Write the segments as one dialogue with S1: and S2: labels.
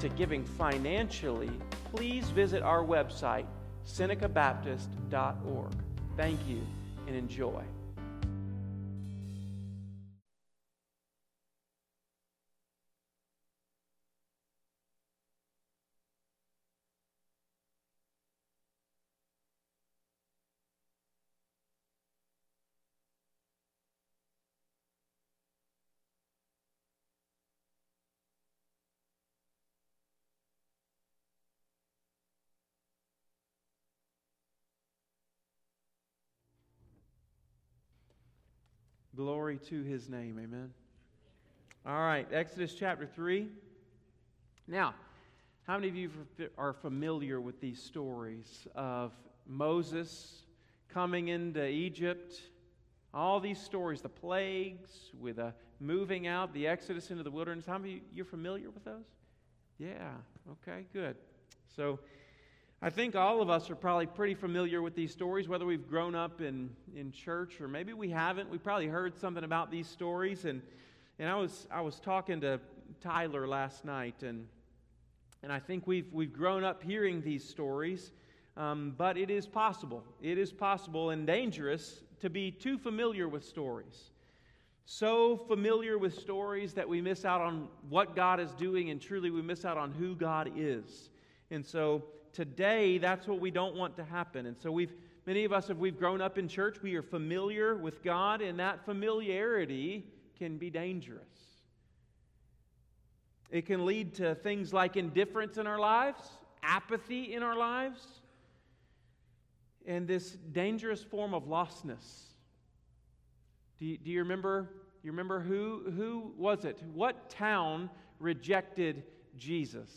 S1: to giving financially, please visit our website, senecabaptist.org. Thank you and enjoy. Glory to his name. Amen. All right, Exodus chapter 3. Now, how many of you are familiar with these stories of Moses coming into Egypt? All these stories, the plagues, with a moving out, the exodus into the wilderness. How many of you are familiar with those? Yeah, okay, good. So, I think all of us are probably pretty familiar with these stories, whether we've grown up in, in church or maybe we haven't. We probably heard something about these stories. And, and I, was, I was talking to Tyler last night, and, and I think we've, we've grown up hearing these stories. Um, but it is possible, it is possible and dangerous to be too familiar with stories. So familiar with stories that we miss out on what God is doing, and truly we miss out on who God is. And so today, that's what we don't want to happen. And so we've many of us, if we've grown up in church, we are familiar with God, and that familiarity can be dangerous. It can lead to things like indifference in our lives, apathy in our lives, and this dangerous form of lostness. Do you, do you remember? You remember who who was it? What town rejected Jesus?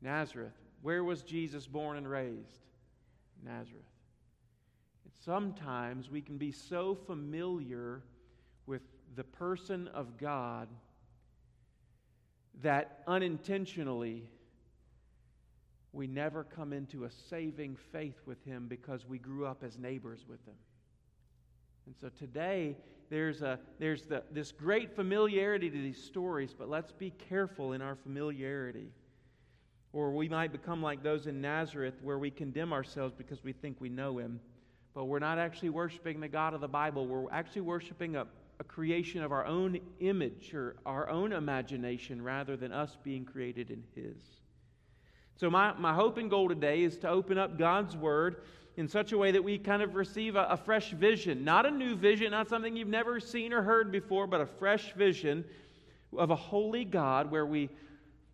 S1: Nazareth. Where was Jesus born and raised? Nazareth. And sometimes we can be so familiar with the person of God that unintentionally we never come into a saving faith with Him because we grew up as neighbors with Him. And so today, there's, a, there's the, this great familiarity to these stories, but let's be careful in our familiarity. Or we might become like those in Nazareth where we condemn ourselves because we think we know him. But we're not actually worshiping the God of the Bible. We're actually worshiping a, a creation of our own image or our own imagination rather than us being created in his. So, my, my hope and goal today is to open up God's Word in such a way that we kind of receive a, a, fresh vision. Not a new vision, not something you've never seen or heard before, but a fresh vision of a holy God where we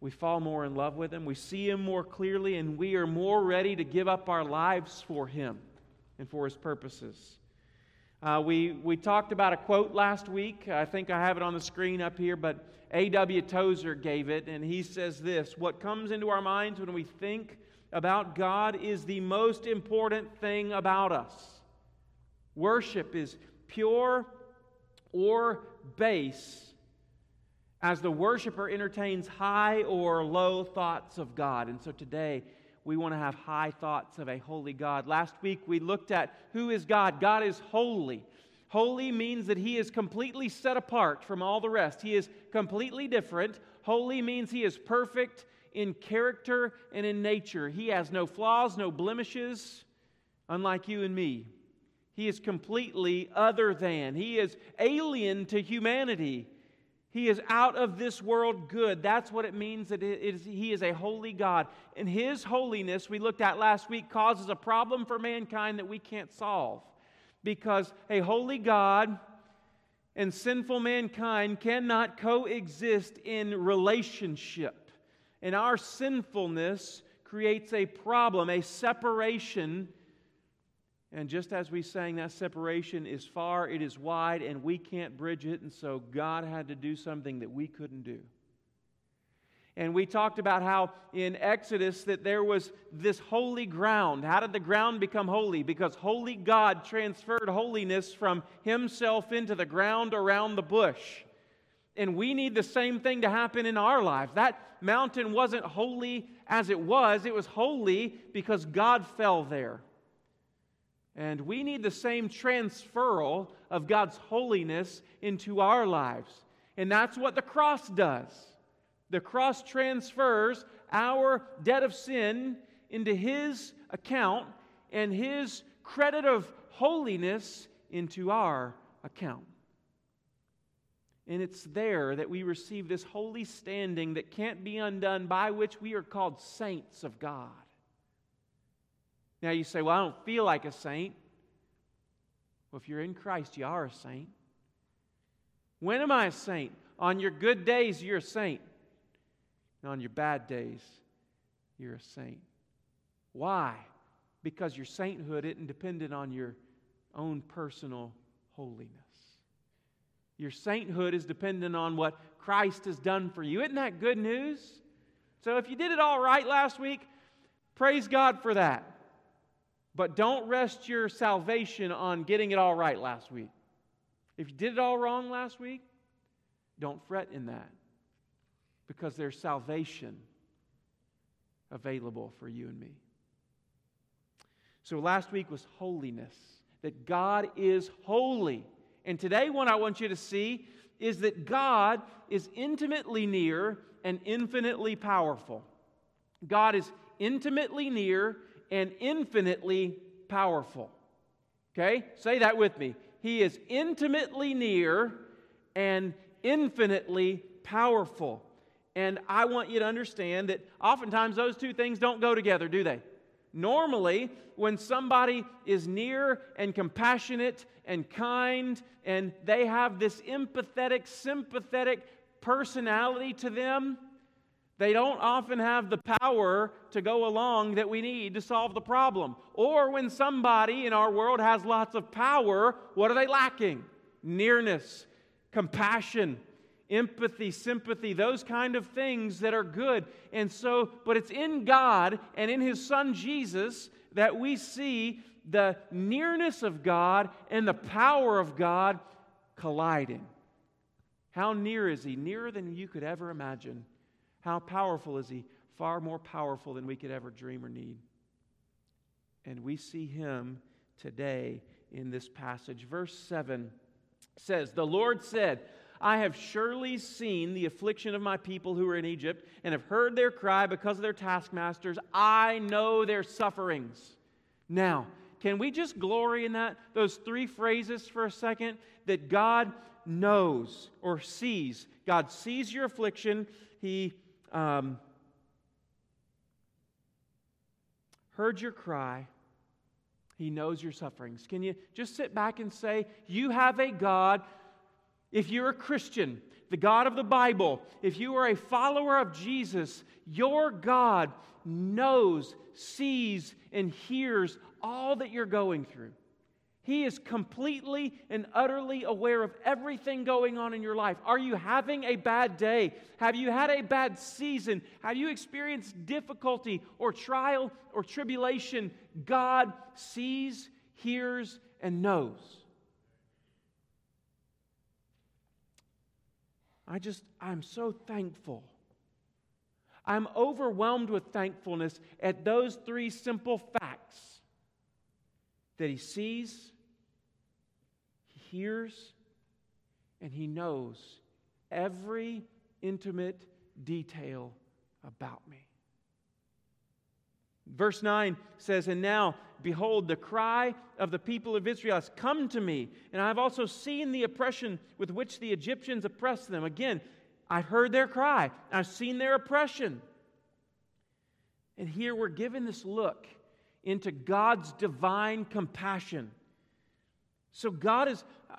S1: we fall more in love with Him, we see Him more clearly, and we are more ready to give up our lives for Him and for His purposes. Uh, we, we talked about a quote last week. I think I have it on the screen up here, but A.W. Tozer gave it, and he says this What comes into our minds when we think about God is the most important thing about us. Worship is pure or base as the worshiper entertains high or low thoughts of God. And so today, we want to have high thoughts of a holy God. Last week, we looked at who is God. God is holy. Holy means that He is completely set apart from all the rest, He is completely different. Holy means He is perfect in character and in nature. He has no flaws, no blemishes, unlike you and me. He is completely other than. He is alien to humanity. He is out of this world good. That's what it means that it is, He is a holy God. And His holiness, we looked at last week, causes a problem for mankind that we can't solve. Because a holy God and sinful mankind cannot coexist in relationship. And our sinfulness creates a problem, a separation and just as we sang, that separation is far, it is wide, and we can't bridge it. And so God had to do something that we couldn't do. And we talked about how in Exodus that there was this holy ground. How did the ground become holy? Because holy God transferred holiness from himself into the ground around the bush. And we need the same thing to happen in our lives. That mountain wasn't holy as it was, it was holy because God fell there. And we need the same transferal of God's holiness into our lives. And that's what the cross does. The cross transfers our debt of sin into His account and His credit of holiness into our account. And it's there that we receive this holy standing that can't be undone, by which we are called saints of God. Now you say, Well, I don't feel like a saint. Well, if you're in Christ, you are a saint. When am I a saint? On your good days, you're a saint. And on your bad days, you're a saint. Why? Because your sainthood isn't dependent on your own personal holiness. Your sainthood is dependent on what Christ has done for you. Isn't that good news? So if you did it all right last week, praise God for that. But don't rest your salvation on getting it all right last week. If you did it all wrong last week, don't fret in that because there's salvation available for you and me. So last week was holiness, that God is holy. And today, what I want you to see is that God is intimately near and infinitely powerful. God is intimately near and infinitely powerful. Okay? Say that with me. He is intimately near and infinitely powerful. And I want you to understand that oftentimes those two things don't go together, do they? Normally, when somebody is near and compassionate and kind, and they have this empathetic, sympathetic personality to them, they don't often have the power to go along that we need to solve the problem. Or when somebody in our world has lots of power, what are they lacking? Nearness, compassion, empathy, sympathy, those kind of things that are good. And so, but it's in God and in His Son Jesus that we see the nearness of God and the power of God colliding. How near is He? Nearer than you could ever imagine. How powerful is He? Far more powerful than we could ever dream or need. And we see Him today in this passage. Verse 7 says, The Lord said, I have surely seen the affliction of my people who are in Egypt, and have heard their cry because of their taskmasters. I know their sufferings. Now, can we just glory in that? Those three phrases for a second that God knows or sees. God sees your affliction. He um, heard your cry. He knows your sufferings. Can you just sit back and say, You have a God if you're a Christian, the God of the Bible, if you are a follower of Jesus, your God knows, sees, and hears all that you're going through. He is completely and utterly aware of everything going on in your life. Are you having a bad day? Have you had a bad season? Have you experienced difficulty or trial or tribulation? God sees, hears, and knows. I just, I'm so thankful. I'm overwhelmed with thankfulness at those three simple facts that He sees, hears, and He knows every intimate detail about me. Verse 9 says, And now, behold, the cry of the people of Israel has come to me, and I have also seen the oppression with which the Egyptians oppress them. Again, I've heard their cry, I've seen their oppression. And here we're given this look into God's divine compassion. So, God is, Uh,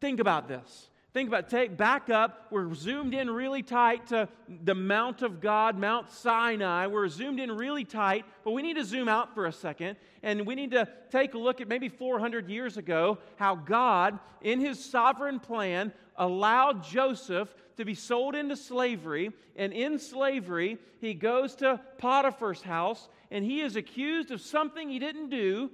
S1: think about this. Think about. Take back up. We're zoomed in really tight to the Mount of God, Mount Sinai. We're zoomed in really tight, but we need to zoom out for a second. And we need to take a look at maybe 400 years ago how God, in his sovereign plan, allowed Joseph to be sold into slavery. And in slavery, he goes to Potiphar's house and he is accused of something he didn't do.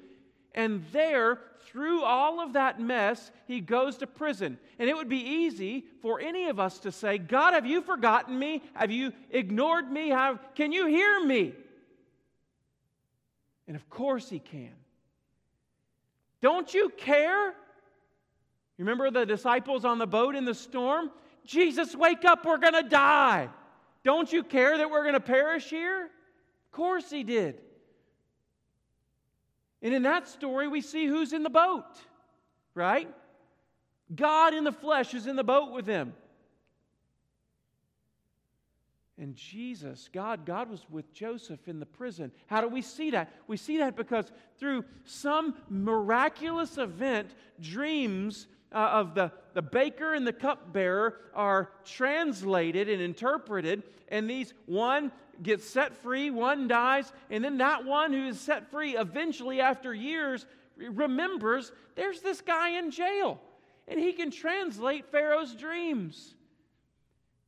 S1: And there, through all of that mess, he goes to prison. And it would be easy for any of us to say, God, have you forgotten me? Have you ignored me? Have, can you hear me? And of course he can. Don't you care? Remember the disciples on the boat in the storm? Jesus, wake up, we're going to die. Don't you care that we're going to perish here? Of course he did. And in that story, we see who's in the boat, right? God in the flesh is in the boat with him. And Jesus, God, God was with Joseph in the prison. How do we see that? We see that because through some miraculous event, dreams uh, of the, the baker and the cupbearer are translated and interpreted, and these one gets set free, one dies, and then that one who is set free eventually, after years, remembers there's this guy in jail, and he can translate Pharaoh's dreams.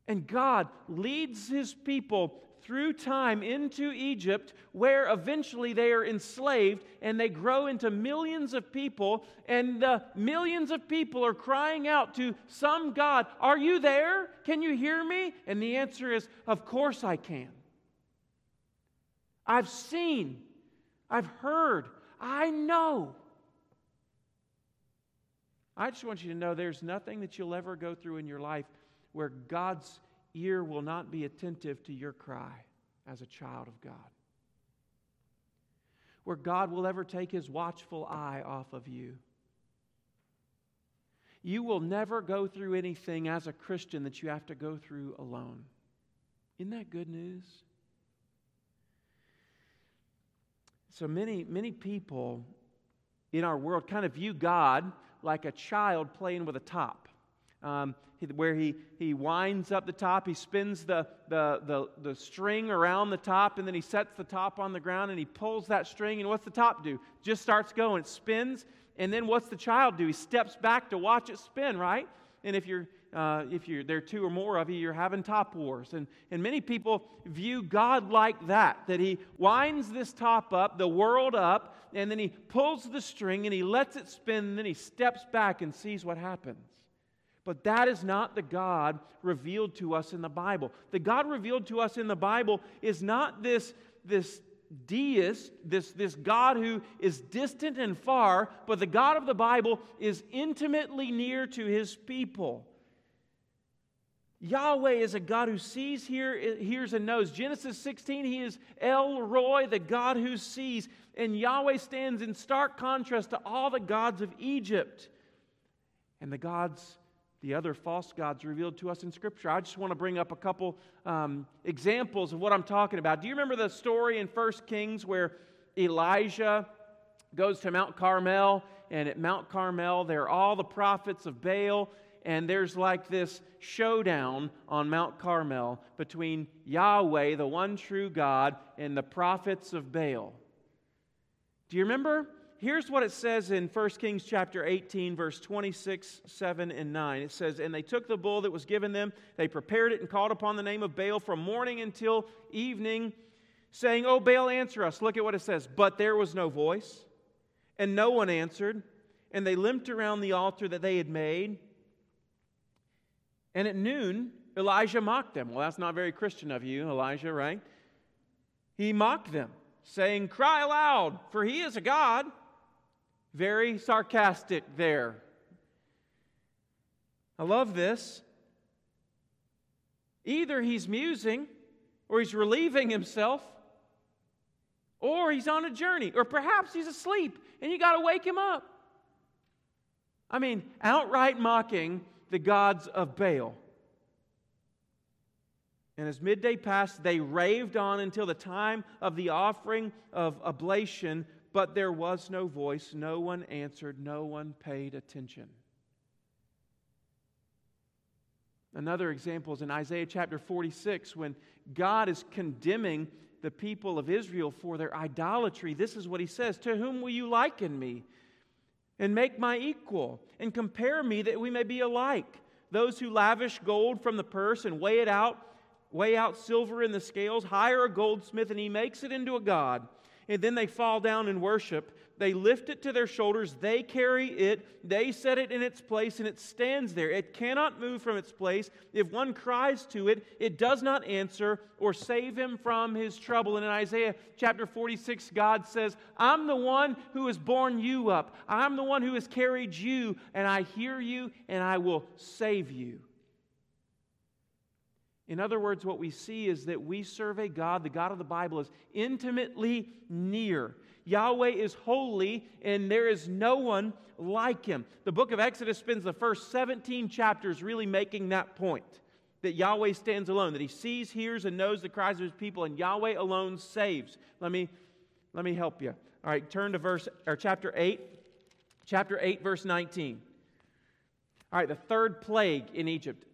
S1: And God leads his people through time into Egypt, where eventually they are enslaved and they grow into millions of people. And the millions of people are crying out to some God, Are you there? Can you hear me? And the answer is, Of course I can. I've seen, I've heard, I know. I just want you to know there's nothing that you'll ever go through in your life where God's ear will not be attentive to your cry as a child of God. Where God will ever take his watchful eye off of you. You will never go through anything as a Christian that you have to go through alone. Isn't that good news? So many, many people in our world kind of view God like a child playing with a top um, where he, he winds up the top, he spins the, the, the, the string around the top, and then he sets the top on the ground and he pulls that string. And what's the top do? Just starts going. It spins, and then what's the child do? He steps back to watch it spin, right? And if you're uh, if you're there are two or more of you, you're having top wars. And, and many people view God like that, that he winds this top up, the world up, and then he pulls the string and he lets it spin, and then he steps back and sees what happens. But that is not the God revealed to us in the Bible. The God revealed to us in the Bible is not this, this deist, this, this God who is distant and far, but the God of the Bible is intimately near to his people. Yahweh is a God who sees, hear, hears, and knows. Genesis 16, he is El Roi, the God who sees. And Yahweh stands in stark contrast to all the gods of Egypt and the gods the other false gods revealed to us in Scripture. I just want to bring up a couple um, examples of what I'm talking about. Do you remember the story in 1 Kings where Elijah goes to Mount Carmel, and at Mount Carmel, there are all the prophets of Baal, and there's like this showdown on Mount Carmel between Yahweh, the one true God, and the prophets of Baal. Do you remember? Here's what it says in 1 Kings chapter 18, verse 26, 7, and 9. It says, And they took the bull that was given them, they prepared it and called upon the name of Baal from morning until evening, saying, Oh, Baal, answer us. Look at what it says. But there was no voice, and no one answered. And they limped around the altar that they had made. And at noon, Elijah mocked them. Well, that's not very Christian of you, Elijah, right? He mocked them, saying, Cry aloud, for he is a God. Very sarcastic there. I love this. Either he's musing, or he's relieving himself, or he's on a journey, or perhaps he's asleep and you got to wake him up. I mean, outright mocking the gods of Baal. And as midday passed, they raved on until the time of the offering of oblation, but there was no voice, no one answered, no one paid attention. Another example is in Isaiah chapter 46 when God is condemning the people of Israel for their idolatry. This is what he says To whom will you liken me? And make my equal, and compare me that we may be alike. those who lavish gold from the purse and weigh it out, weigh out silver in the scales, hire a goldsmith and he makes it into a god. And then they fall down and worship. They lift it to their shoulders, they carry it, they set it in its place, and it stands there. It cannot move from its place. If one cries to it, it does not answer or save him from his trouble. And in Isaiah chapter 46, God says, I'm the one who has borne you up, I'm the one who has carried you, and I hear you, and I will save you. In other words, what we see is that we serve a God, the God of the Bible is intimately near. Yahweh is holy, and there is no one like him. The book of Exodus spends the first 17 chapters really making that point that Yahweh stands alone, that he sees, hears, and knows the cries of his people, and Yahweh alone saves. Let me, let me help you. All right, turn to verse or chapter 8, chapter 8, verse 19. All right, the third plague in Egypt.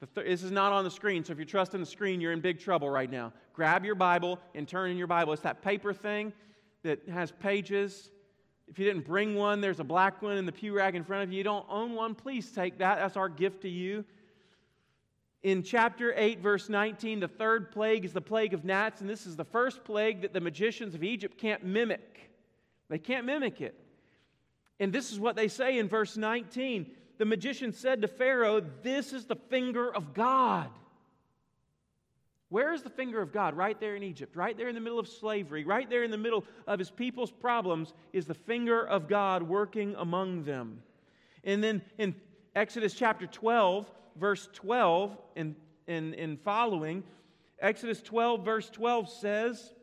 S1: Th- this is not on the screen, so if you're trusting the screen, you're in big trouble right now. Grab your Bible and turn in your Bible. It's that paper thing that has pages. If you didn't bring one, there's a black one in the pew rack in front of you. You don't own one, please take that. That's our gift to you. In chapter 8, verse 19, the third plague is the plague of gnats, and this is the first plague that the magicians of Egypt can't mimic. They can't mimic it. And this is what they say in verse 19. The magician said to Pharaoh, This is the finger of God. Where is the finger of God? Right there in Egypt, right there in the middle of slavery, right there in the middle of his people's problems, is the finger of God working among them. And then in Exodus chapter 12, verse 12 and, and following, Exodus 12, verse 12 says,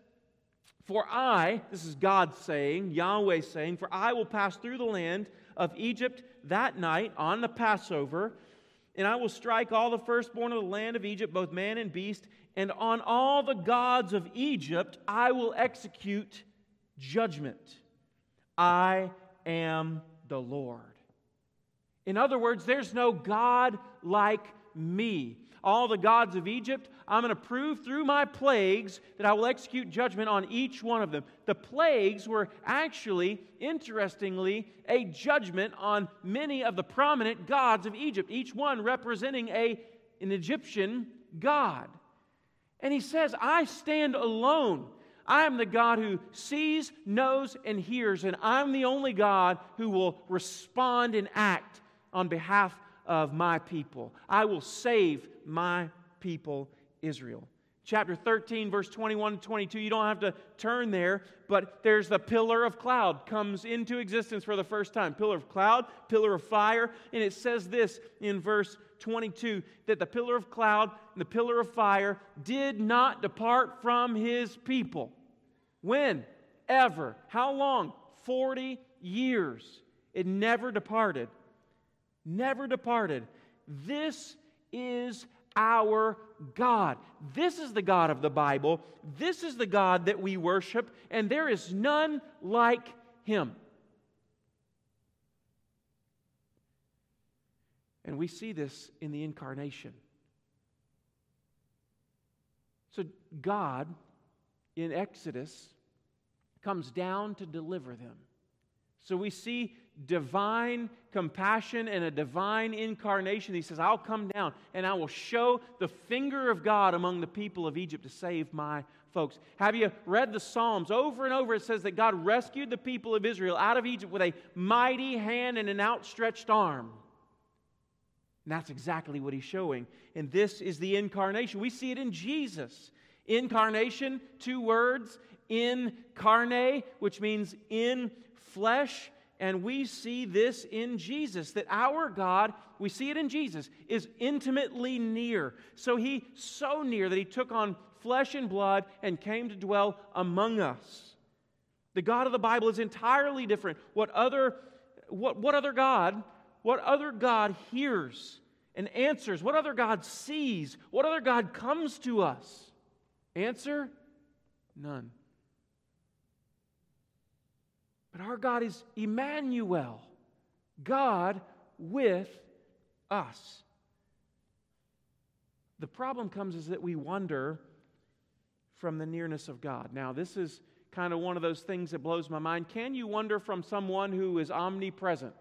S1: For I, this is God saying, Yahweh saying, For I will pass through the land of Egypt that night on the Passover, and I will strike all the firstborn of the land of Egypt, both man and beast, and on all the gods of Egypt I will execute judgment. I am the Lord. In other words, there's no God like me. All the gods of Egypt, I'm going to prove through my plagues that I will execute judgment on each one of them. The plagues were actually, interestingly, a judgment on many of the prominent gods of Egypt, each one representing a, an Egyptian god. And he says, I stand alone. I am the God who sees, knows, and hears, and I'm the only God who will respond and act on behalf of my people. I will save my people, Israel. Chapter 13, verse 21 and 22, you don't have to turn there, but there's the pillar of cloud comes into existence for the first time. Pillar of cloud, pillar of fire, and it says this in verse 22 that the pillar of cloud and the pillar of fire did not depart from his people. When? Ever. How long? 40 years. It never departed. Never departed. This is our God. This is the God of the Bible. This is the God that we worship, and there is none like him. And we see this in the incarnation. So, God in Exodus comes down to deliver them. So, we see divine compassion and a divine incarnation. He says, I'll come down and I will show the finger of God among the people of Egypt to save my folks. Have you read the Psalms? Over and over it says that God rescued the people of Israel out of Egypt with a mighty hand and an outstretched arm. And that's exactly what he's showing. And this is the incarnation. We see it in Jesus. Incarnation, two words, incarnate, which means in flesh. And we see this in Jesus that our God, we see it in Jesus, is intimately near. So he so near that he took on flesh and blood and came to dwell among us. The God of the Bible is entirely different. What other what, what other God what other God hears and answers? What other God sees? What other God comes to us? Answer none. But our God is Emmanuel, God with us. The problem comes is that we wonder from the nearness of God. Now, this is kind of one of those things that blows my mind. Can you wonder from someone who is omnipresent?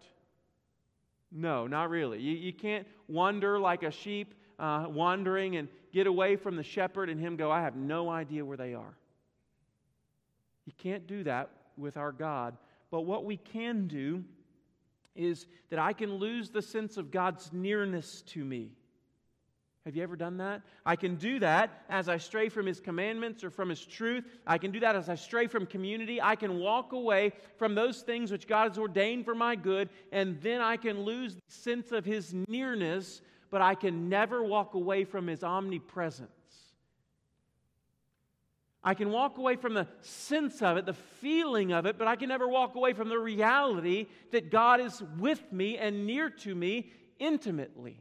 S1: No, not really. You, you can't wander like a sheep uh, wandering and get away from the shepherd and him go, I have no idea where they are. You can't do that with our God. But what we can do is that I can lose the sense of God's nearness to me. Have you ever done that? I can do that as I stray from His commandments or from His truth. I can do that as I stray from community. I can walk away from those things which God has ordained for my good, and then I can lose the sense of His nearness, but I can never walk away from His omnipresence. I can walk away from the sense of it, the feeling of it, but I can never walk away from the reality that God is with me and near to me intimately.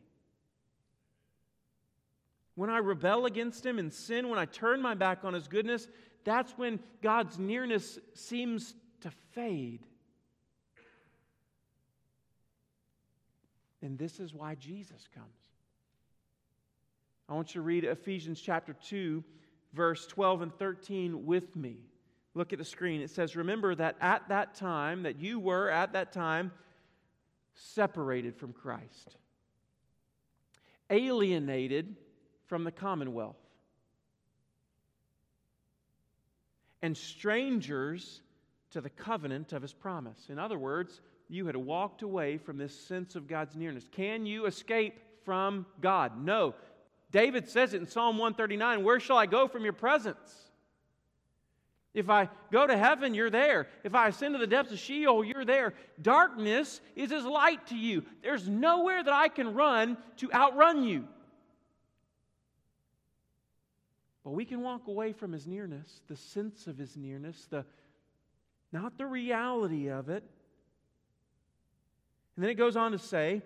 S1: When I rebel against Him and sin, when I turn my back on His goodness, that's when God's nearness seems to fade. And this is why Jesus comes. I want you to read Ephesians chapter 2, verse 12 and 13 with me. Look at the screen. It says, Remember that at that time, that you were at that time separated from Christ, alienated from the commonwealth. And strangers to the covenant of his promise. In other words, you had walked away from this sense of God's nearness. Can you escape from God? No. David says it in Psalm 139 Where shall I go from your presence? If I go to heaven, you're there. If I ascend to the depths of Sheol, you're there. Darkness is as light to you. There's nowhere that I can run to outrun you. But we can walk away from his nearness, the sense of his nearness, the not the reality of it. And then it goes on to say,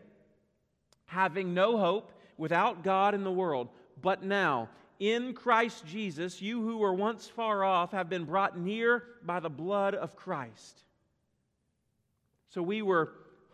S1: having no hope without God in the world, but now in Christ Jesus, you who were once far off have been brought near by the blood of Christ. So we were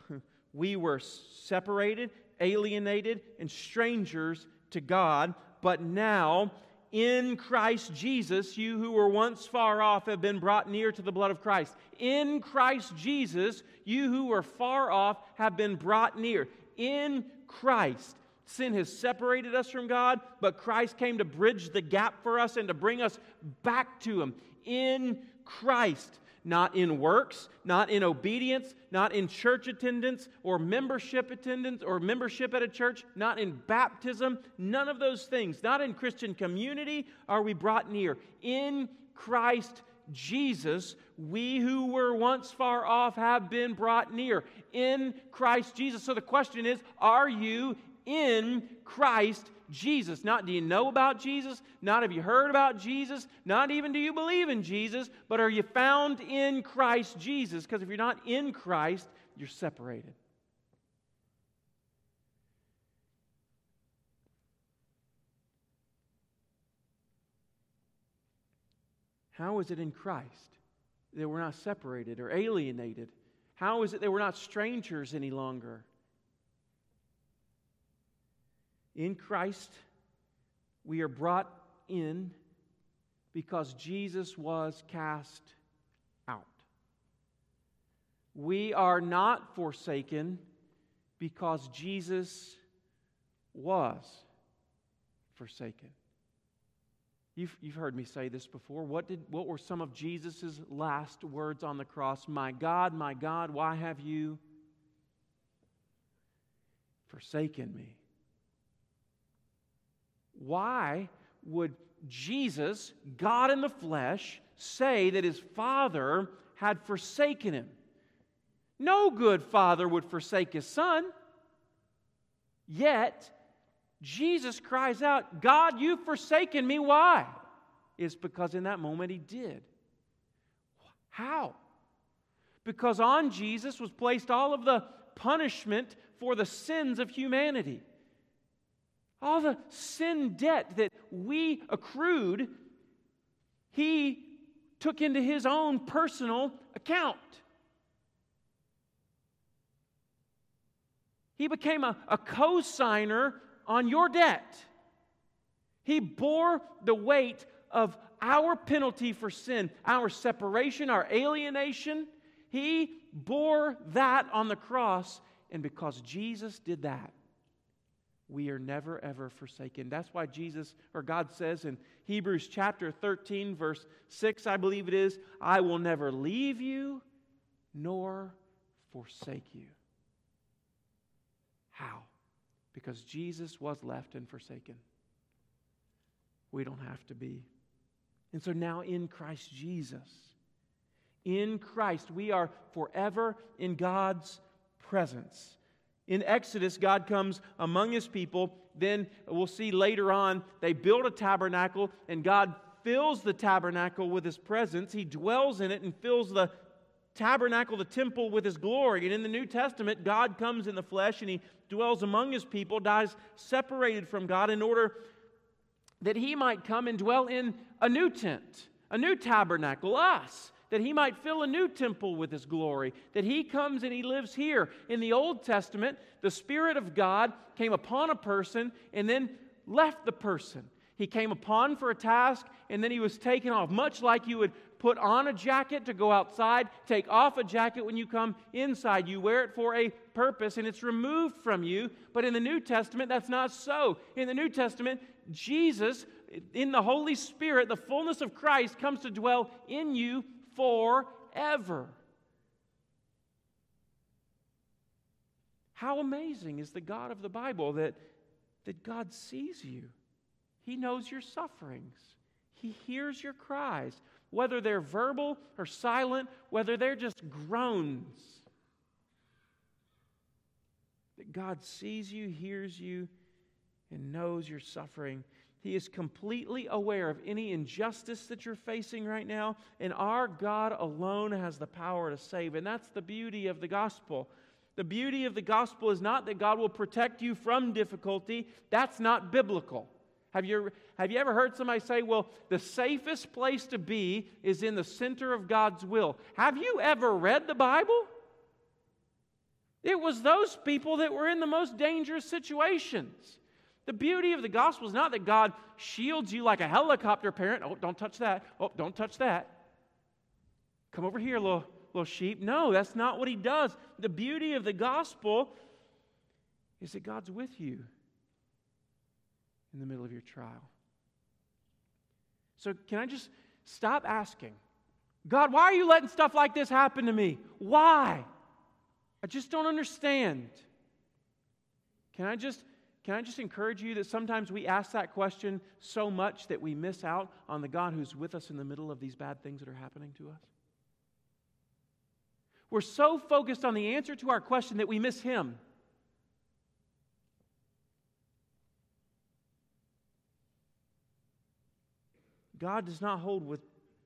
S1: we were separated, alienated, and strangers to God, but now in Christ Jesus, you who were once far off have been brought near to the blood of Christ. In Christ Jesus, you who were far off have been brought near. In Christ. Sin has separated us from God, but Christ came to bridge the gap for us and to bring us back to Him. In Christ not in works, not in obedience, not in church attendance or membership attendance or membership at a church, not in baptism, none of those things, not in Christian community are we brought near. In Christ Jesus, we who were once far off have been brought near. In Christ Jesus. So the question is are you in Christ Jesus. Not do you know about Jesus, not have you heard about Jesus, not even do you believe in Jesus, but are you found in Christ Jesus? Because if you're not in Christ, you're separated. How is it in Christ that we're not separated or alienated? How is it that we're not strangers any longer? In Christ, we are brought in because Jesus was cast out. We are not forsaken because Jesus was forsaken. You've, you've heard me say this before. What, did, what were some of Jesus' last words on the cross? My God, my God, why have you forsaken me? Why would Jesus, God in the flesh, say that his Father had forsaken him? No good father would forsake his son. Yet, Jesus cries out, God, you've forsaken me. Why? It's because in that moment he did. How? Because on Jesus was placed all of the punishment for the sins of humanity all the sin debt that we accrued, he took into his own personal account. He became a, a co signer on your debt. He bore the weight of our penalty for sin, our separation, our alienation. He bore that on the cross and because Jesus did that, we are never ever forsaken. That's why Jesus or God says in Hebrews chapter 13, verse 6, I believe it is, I will never leave you nor forsake you. How? Because Jesus was left and forsaken. We don't have to be. And so now in Christ Jesus, in Christ, we are forever in God's presence. In Exodus, God comes among his people. Then we'll see later on, they build a tabernacle, and God fills the tabernacle with his presence. He dwells in it and fills the tabernacle, the temple, with his glory. And in the New Testament, God comes in the flesh and he dwells among his people, dies separated from God in order that he might come and dwell in a new tent, a new tabernacle, us that he might fill a new temple with his glory, that he comes and he lives here. In the Old Testament, the Spirit of God came upon a person and then left the person. He came upon for a task and then he was taken off, much like you would put on a jacket to go outside, take off a jacket when you come inside. You wear it for a purpose and it's removed from you. But in the New Testament, that's not so. In the New Testament, Jesus, in the Holy Spirit, the fullness of Christ comes to dwell in you forever. How amazing is the God of the Bible that, that God sees you? He knows your sufferings, He hears your cries, whether they're verbal or silent, whether they're just groans. That God sees you, hears you, and knows your suffering. He is completely aware of any injustice that you're facing right now, and our God alone has the power to save. And that's the beauty of the gospel. The beauty of the gospel is not that God will protect you from difficulty, that's not biblical. Have you, have you ever heard somebody say, well, the safest place to be is in the center of God's will? Have you ever read the Bible? It was those people that were in the most dangerous situations. The beauty of the gospel is not that God shields you like a helicopter parent. Oh, don't touch that. Oh, don't touch that. Come over here, little, little sheep. No, that's not what he does. The beauty of the gospel is that God's with you in the middle of your trial. So, can I just stop asking, God, why are you letting stuff like this happen to me? Why? I just don't understand. Can I just can I just encourage you that sometimes we ask that question so much that we miss out on the God who's with us in the middle of these bad things that are happening to us? We're so focused on the answer to our question that we miss Him. God does not hold with,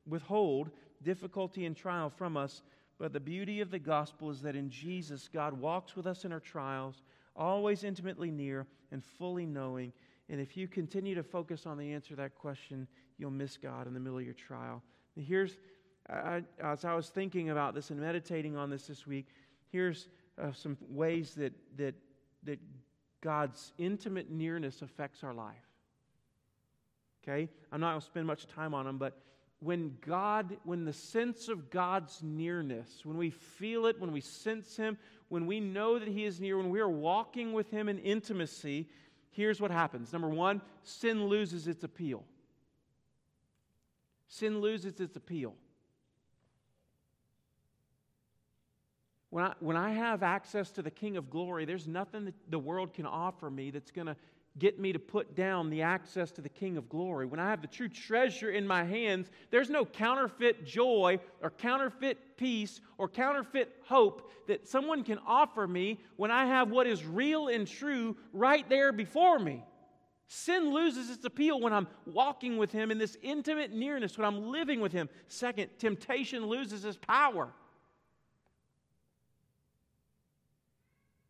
S1: withhold difficulty and trial from us, but the beauty of the gospel is that in Jesus, God walks with us in our trials always intimately near and fully knowing. And if you continue to focus on the answer to that question, you'll miss God in the middle of your trial. And here's, I, as I was thinking about this and meditating on this this week, here's uh, some ways that, that, that God's intimate nearness affects our life. Okay? I'm not going to spend much time on them, but when God, when the sense of God's nearness, when we feel it, when we sense Him, when we know that He is near, when we are walking with Him in intimacy, here's what happens. Number one, sin loses its appeal. Sin loses its appeal. When I, when I have access to the King of glory, there's nothing that the world can offer me that's going to get me to put down the access to the King of glory. When I have the true treasure in my hands, there's no counterfeit joy or counterfeit peace or counterfeit hope that someone can offer me when I have what is real and true right there before me. Sin loses its appeal when I'm walking with Him in this intimate nearness, when I'm living with Him. Second, temptation loses its power.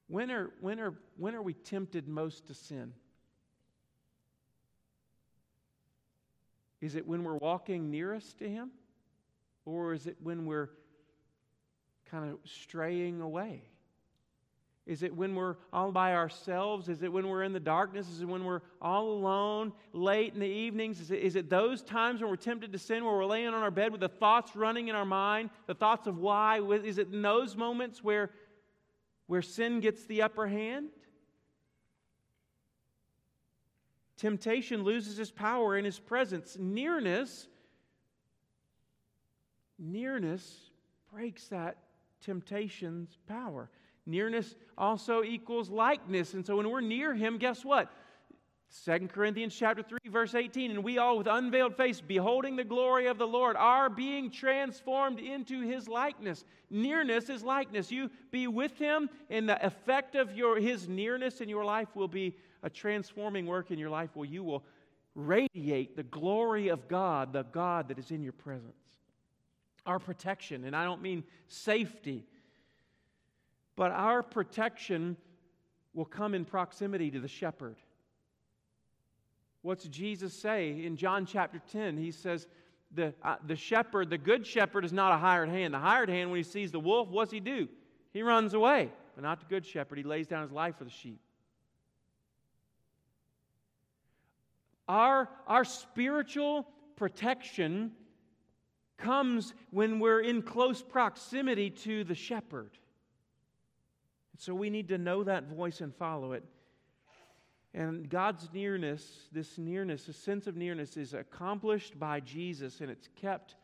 S1: When are, when, are, when are we tempted most to sin? Is it when we're walking nearest to Him? Or is it when we're kind of straying away? Is it when we're all by ourselves? Is it when we're in the darkness? Is it when we're all alone late in the evenings? Is it, is it those times when we're tempted to sin, where we're laying on our bed with the thoughts running in our mind, the thoughts of why? Is it in those moments where where sin gets the upper hand. Temptation loses its power in his presence. Nearness, nearness breaks that temptation's power. Nearness also equals likeness. And so when we're near him, guess what? 2 Corinthians chapter 3 verse 18 and we all with unveiled face beholding the glory of the Lord are being transformed into his likeness. Nearness is likeness. You be with him and the effect of your his nearness in your life will be a transforming work in your life where you will radiate the glory of God, the God that is in your presence. Our protection, and I don't mean safety, but our protection will come in proximity to the shepherd. What's Jesus say in John chapter 10? He says, the, uh, the shepherd, the good shepherd, is not a hired hand. The hired hand, when he sees the wolf, what's he do? He runs away. But not the good shepherd. He lays down his life for the sheep. Our, our spiritual protection comes when we're in close proximity to the shepherd. So we need to know that voice and follow it. And God's nearness, this nearness, this sense of nearness, is accomplished by Jesus and it's kept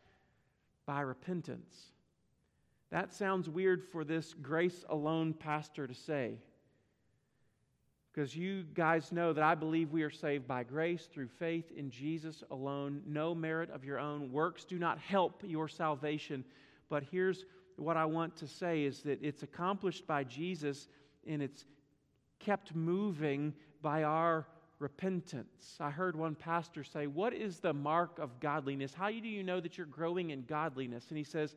S1: by repentance. That sounds weird for this grace alone pastor to say. Because you guys know that I believe we are saved by grace through faith in Jesus alone, no merit of your own. Works do not help your salvation. But here's what I want to say is that it's accomplished by Jesus and it's kept moving by our repentance. I heard one pastor say, What is the mark of godliness? How do you know that you're growing in godliness? And he says,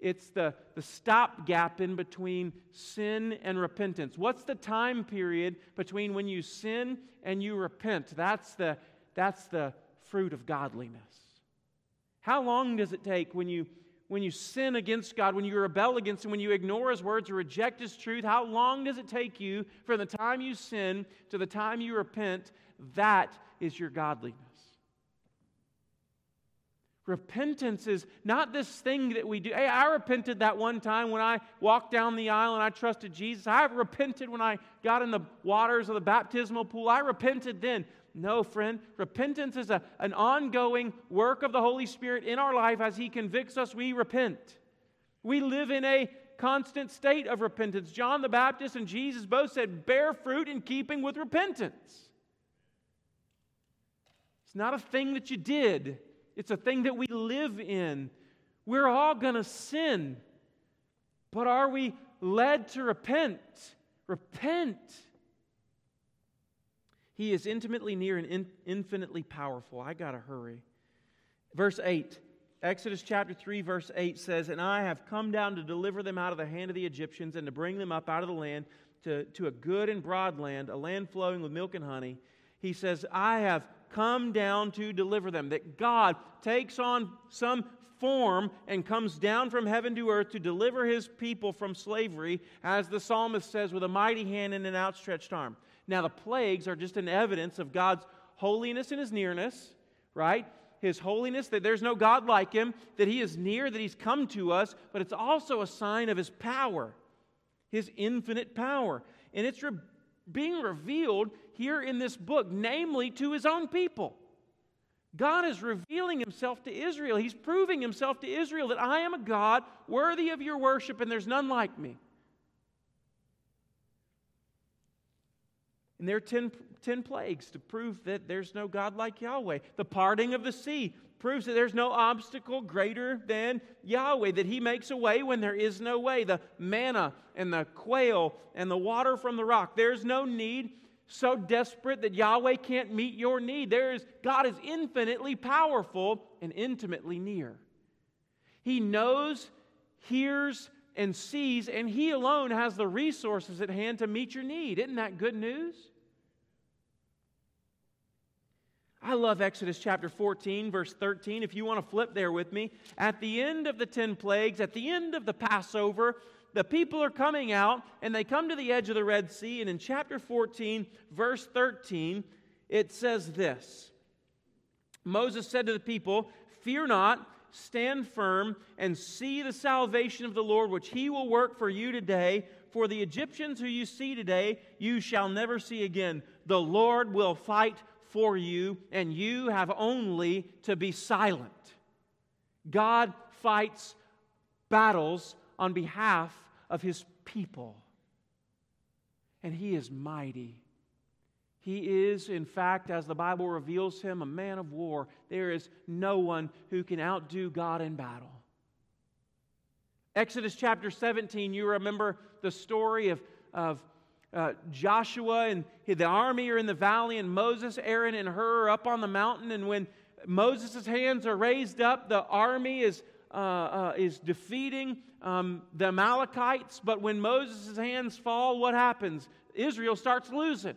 S1: it's the, the stopgap in between sin and repentance. What's the time period between when you sin and you repent? That's the, that's the fruit of godliness. How long does it take when you, when you sin against God, when you rebel against Him, when you ignore His words or reject His truth? How long does it take you from the time you sin to the time you repent? That is your godliness. Repentance is not this thing that we do. Hey, I repented that one time when I walked down the aisle and I trusted Jesus. I repented when I got in the waters of the baptismal pool. I repented then. No, friend. Repentance is a, an ongoing work of the Holy Spirit in our life as He convicts us, we repent. We live in a constant state of repentance. John the Baptist and Jesus both said, bear fruit in keeping with repentance. It's not a thing that you did, it's a thing that we live in. We're all going to sin. But are we led to repent? Repent. He is intimately near and in, infinitely powerful. I got to hurry. Verse 8, Exodus chapter 3, verse 8 says, And I have come down to deliver them out of the hand of the Egyptians and to bring them up out of the land to, to a good and broad land, a land flowing with milk and honey. He says, I have come down to deliver them. That God takes on some form and comes down from heaven to earth to deliver his people from slavery, as the psalmist says, with a mighty hand and an outstretched arm. Now, the plagues are just an evidence of God's holiness and his nearness, right? His holiness, that there's no God like him, that he is near, that he's come to us, but it's also a sign of his power, his infinite power. And it's re- being revealed here in this book, namely to his own people. God is revealing himself to Israel. He's proving himself to Israel that I am a God worthy of your worship and there's none like me. And there are ten, ten plagues to prove that there's no God like Yahweh. The parting of the sea proves that there's no obstacle greater than Yahweh, that He makes a way when there is no way. The manna and the quail and the water from the rock, there's no need so desperate that Yahweh can't meet your need. There is, God is infinitely powerful and intimately near. He knows, hears, and sees, and He alone has the resources at hand to meet your need. Isn't that good news? I love Exodus chapter 14, verse 13. If you want to flip there with me, at the end of the 10 plagues, at the end of the Passover, the people are coming out and they come to the edge of the Red Sea. And in chapter 14, verse 13, it says this Moses said to the people, Fear not, stand firm and see the salvation of the Lord, which he will work for you today. For the Egyptians who you see today, you shall never see again. The Lord will fight for you, and you have only to be silent. God fights battles on behalf of his people, and he is mighty. He is, in fact, as the Bible reveals him, a man of war. There is no one who can outdo God in battle. Exodus chapter 17, you remember the story of, of uh, Joshua and the army are in the valley, and Moses, Aaron, and Hur are up on the mountain. And when Moses' hands are raised up, the army is, uh, uh, is defeating um, the Amalekites. But when Moses' hands fall, what happens? Israel starts losing.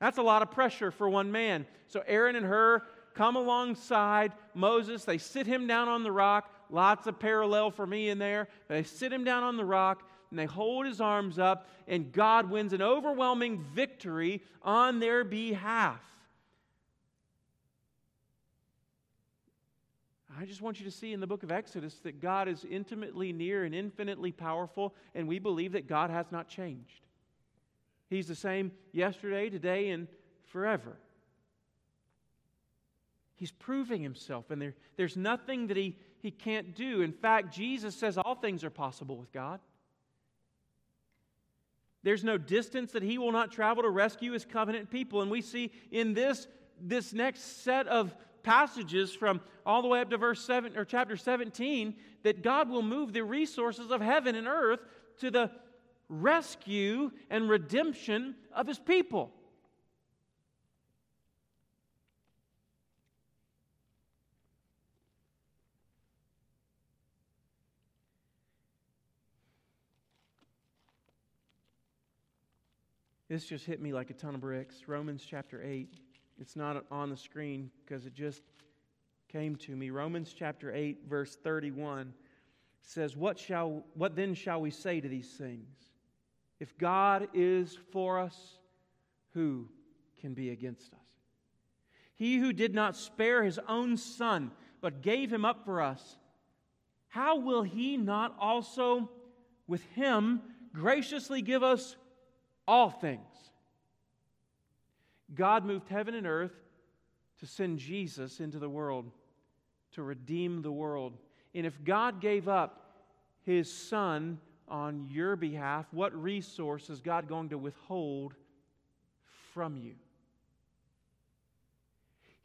S1: That's a lot of pressure for one man. So Aaron and Hur come alongside Moses. They sit him down on the rock. Lots of parallel for me in there. They sit him down on the rock and they hold his arms up, and God wins an overwhelming victory on their behalf. I just want you to see in the book of Exodus that God is intimately near and infinitely powerful, and we believe that God has not changed. He's the same yesterday, today, and forever. He's proving himself, and there, there's nothing that he, he can't do. In fact, Jesus says all things are possible with God. There's no distance that he will not travel to rescue his covenant people. And we see in this, this next set of passages from all the way up to verse 7 or chapter 17 that God will move the resources of heaven and earth to the rescue and redemption of his people. This just hit me like a ton of bricks. Romans chapter 8. It's not on the screen because it just came to me. Romans chapter 8, verse 31 says, What, shall, what then shall we say to these things? If God is for us, who can be against us? He who did not spare his own son, but gave him up for us, how will he not also with him graciously give us all things? God moved heaven and earth to send Jesus into the world, to redeem the world. And if God gave up his son on your behalf, what resource is God going to withhold from you?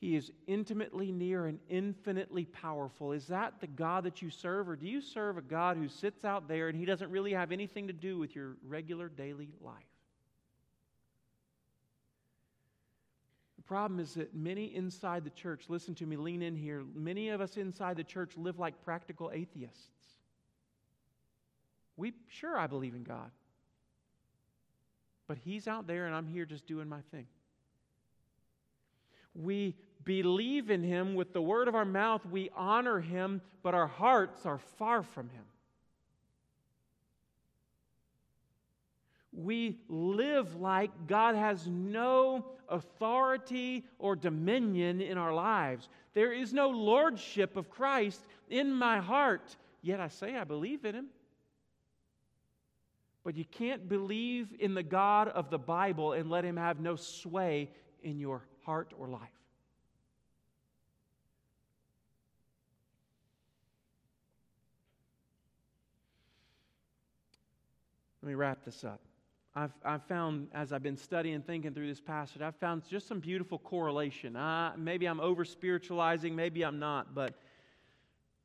S1: He is intimately near and infinitely powerful. Is that the God that you serve, or do you serve a God who sits out there and he doesn't really have anything to do with your regular daily life? The problem is that many inside the church, listen to me, lean in here, many of us inside the church live like practical atheists. We sure I believe in God. But he's out there and I'm here just doing my thing. We believe in him with the word of our mouth, we honor him, but our hearts are far from him. We live like God has no authority or dominion in our lives. There is no lordship of Christ in my heart, yet I say I believe in him. But you can't believe in the God of the Bible and let him have no sway in your heart or life. Let me wrap this up. I've, I've found, as I've been studying thinking through this passage, I've found just some beautiful correlation. Uh, maybe I'm over spiritualizing, maybe I'm not, but,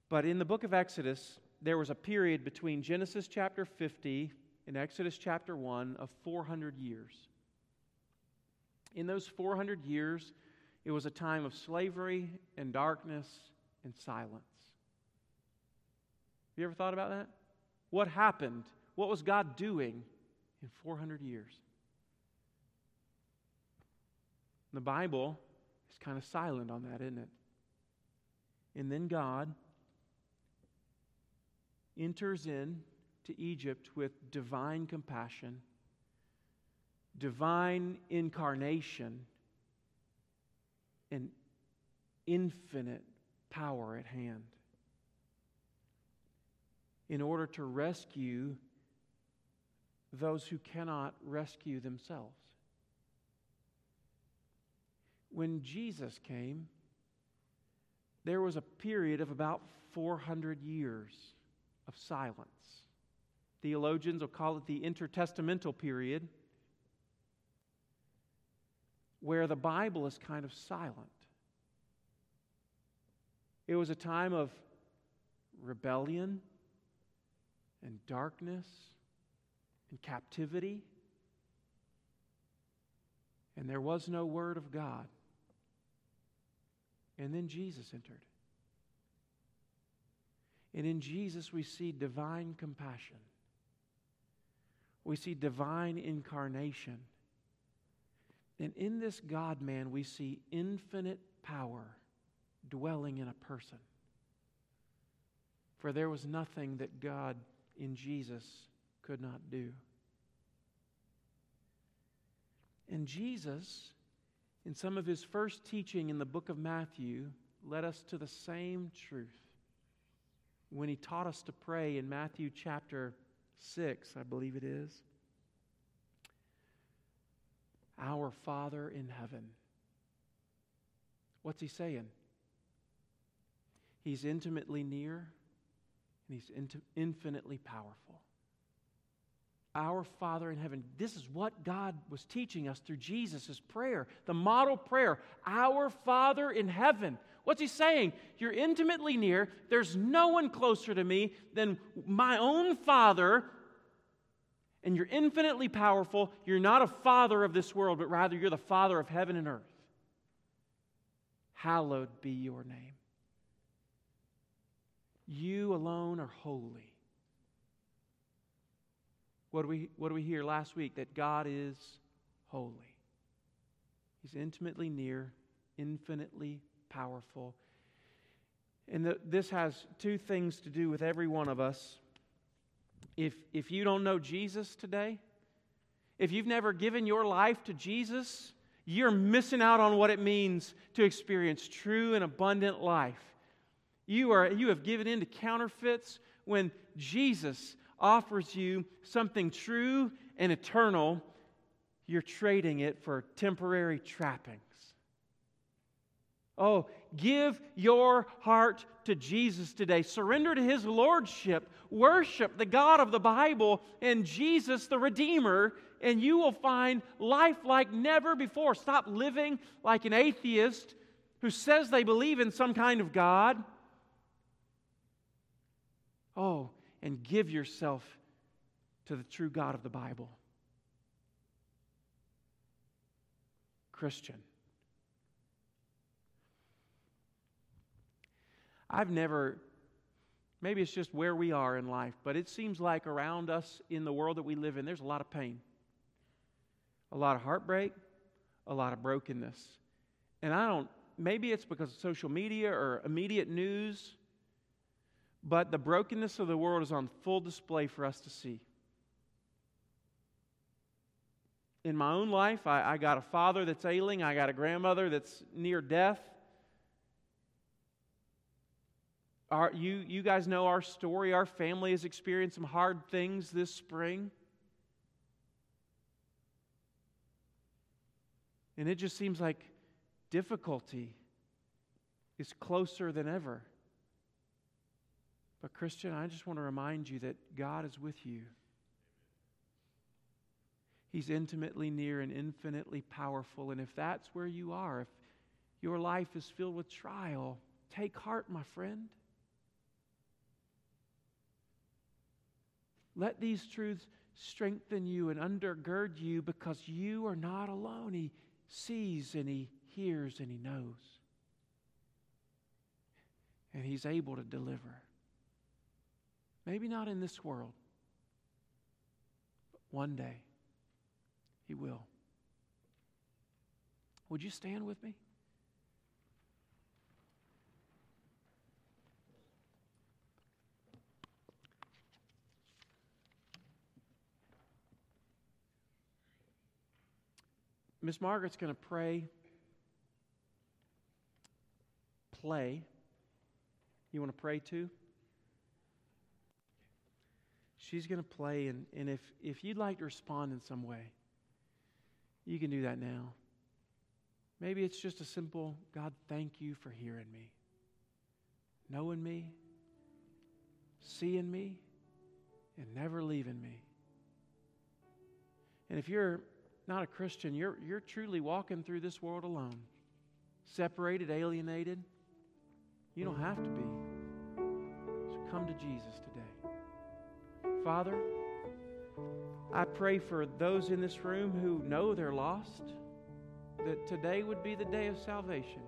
S1: but in the book of Exodus, there was a period between Genesis chapter 50 and Exodus chapter 1 of 400 years. In those 400 years, it was a time of slavery and darkness and silence. Have you ever thought about that? What happened? What was God doing in 400 years? The Bible is kind of silent on that, isn't it? And then God enters in to Egypt with divine compassion, divine incarnation, and infinite power at hand. in order to rescue those who cannot rescue themselves. When Jesus came, there was a period of about 400 years of silence. Theologians will call it the intertestamental period, where the Bible is kind of silent. It was a time of rebellion and darkness and captivity, and there was no word of God. And then Jesus entered. And in Jesus, we see divine compassion. We see divine incarnation. And in this God man, we see infinite power dwelling in a person. For there was nothing that God in Jesus could not do. And Jesus, in some of his first teaching in the book of Matthew, led us to the same truth when he taught us to pray in Matthew chapter 6, I believe it is. Our Father in heaven. What's he saying? He's intimately near and he's infinitely powerful. Our Father in heaven. This is what God was teaching us through Jesus' prayer, the model prayer. Our Father in heaven. What's he saying? You're intimately near. There's no one closer to me than my own Father. And you're infinitely powerful. You're not a father of this world, but rather you're the Father of heaven and earth. Hallowed be your name. You alone are holy. What do we, what do we hear last week? That God is holy. He's intimately near, infinitely powerful. And the, this has two things to do with every one of us. If, if you don't know Jesus today, if you've never given your life to Jesus, you're missing out on what it means to experience true and abundant life. You, are, you have given in to counterfeits when Jesus offers you something true and eternal. You're trading it for temporary trappings. Oh, give your heart to Jesus today. Surrender to his lordship. Worship the God of the Bible and Jesus the Redeemer, and you will find life like never before. Stop living like an atheist who says they believe in some kind of God. Oh, and give yourself to the true God of the Bible. Christian. I've never, maybe it's just where we are in life, but it seems like around us in the world that we live in, there's a lot of pain, a lot of heartbreak, a lot of brokenness. And I don't, maybe it's because of social media or immediate news, but the brokenness of the world is on full display for us to see. In my own life, I, I got a father that's ailing, I got a grandmother that's near death. Our, you, you guys know our story. Our family has experienced some hard things this spring. And it just seems like difficulty is closer than ever. But, Christian, I just want to remind you that God is with you. He's intimately near and infinitely powerful. And if that's where you are, if your life is filled with trial, take heart, my friend. Let these truths strengthen you and undergird you because you are not alone. He sees and He hears and He knows. And He's able to deliver. Maybe not in this world, but one day He will. Would you stand with me? Miss Margaret's going to pray. Play. You want to pray too? She's going to play, and, and if, if you'd like to respond in some way, you can do that now. Maybe it's just a simple God, thank you for hearing me, knowing me, seeing me, and never leaving me. And if you're not a Christian, you're, you're truly walking through this world alone, separated, alienated. You don't have to be. So come to Jesus today. Father, I pray for those in this room who know they're lost, that today would be the day of salvation.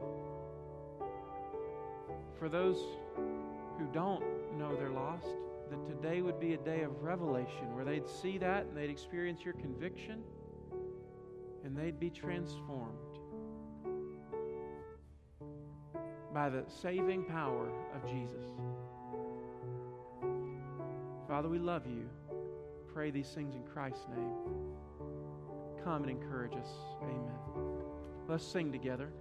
S1: For those who don't know they're lost, that today would be a day of revelation where they'd see that and they'd experience your conviction and they'd be transformed by the saving power of Jesus. Father, we love you. Pray these things in Christ's name. Come and encourage us. Amen. Let's sing together.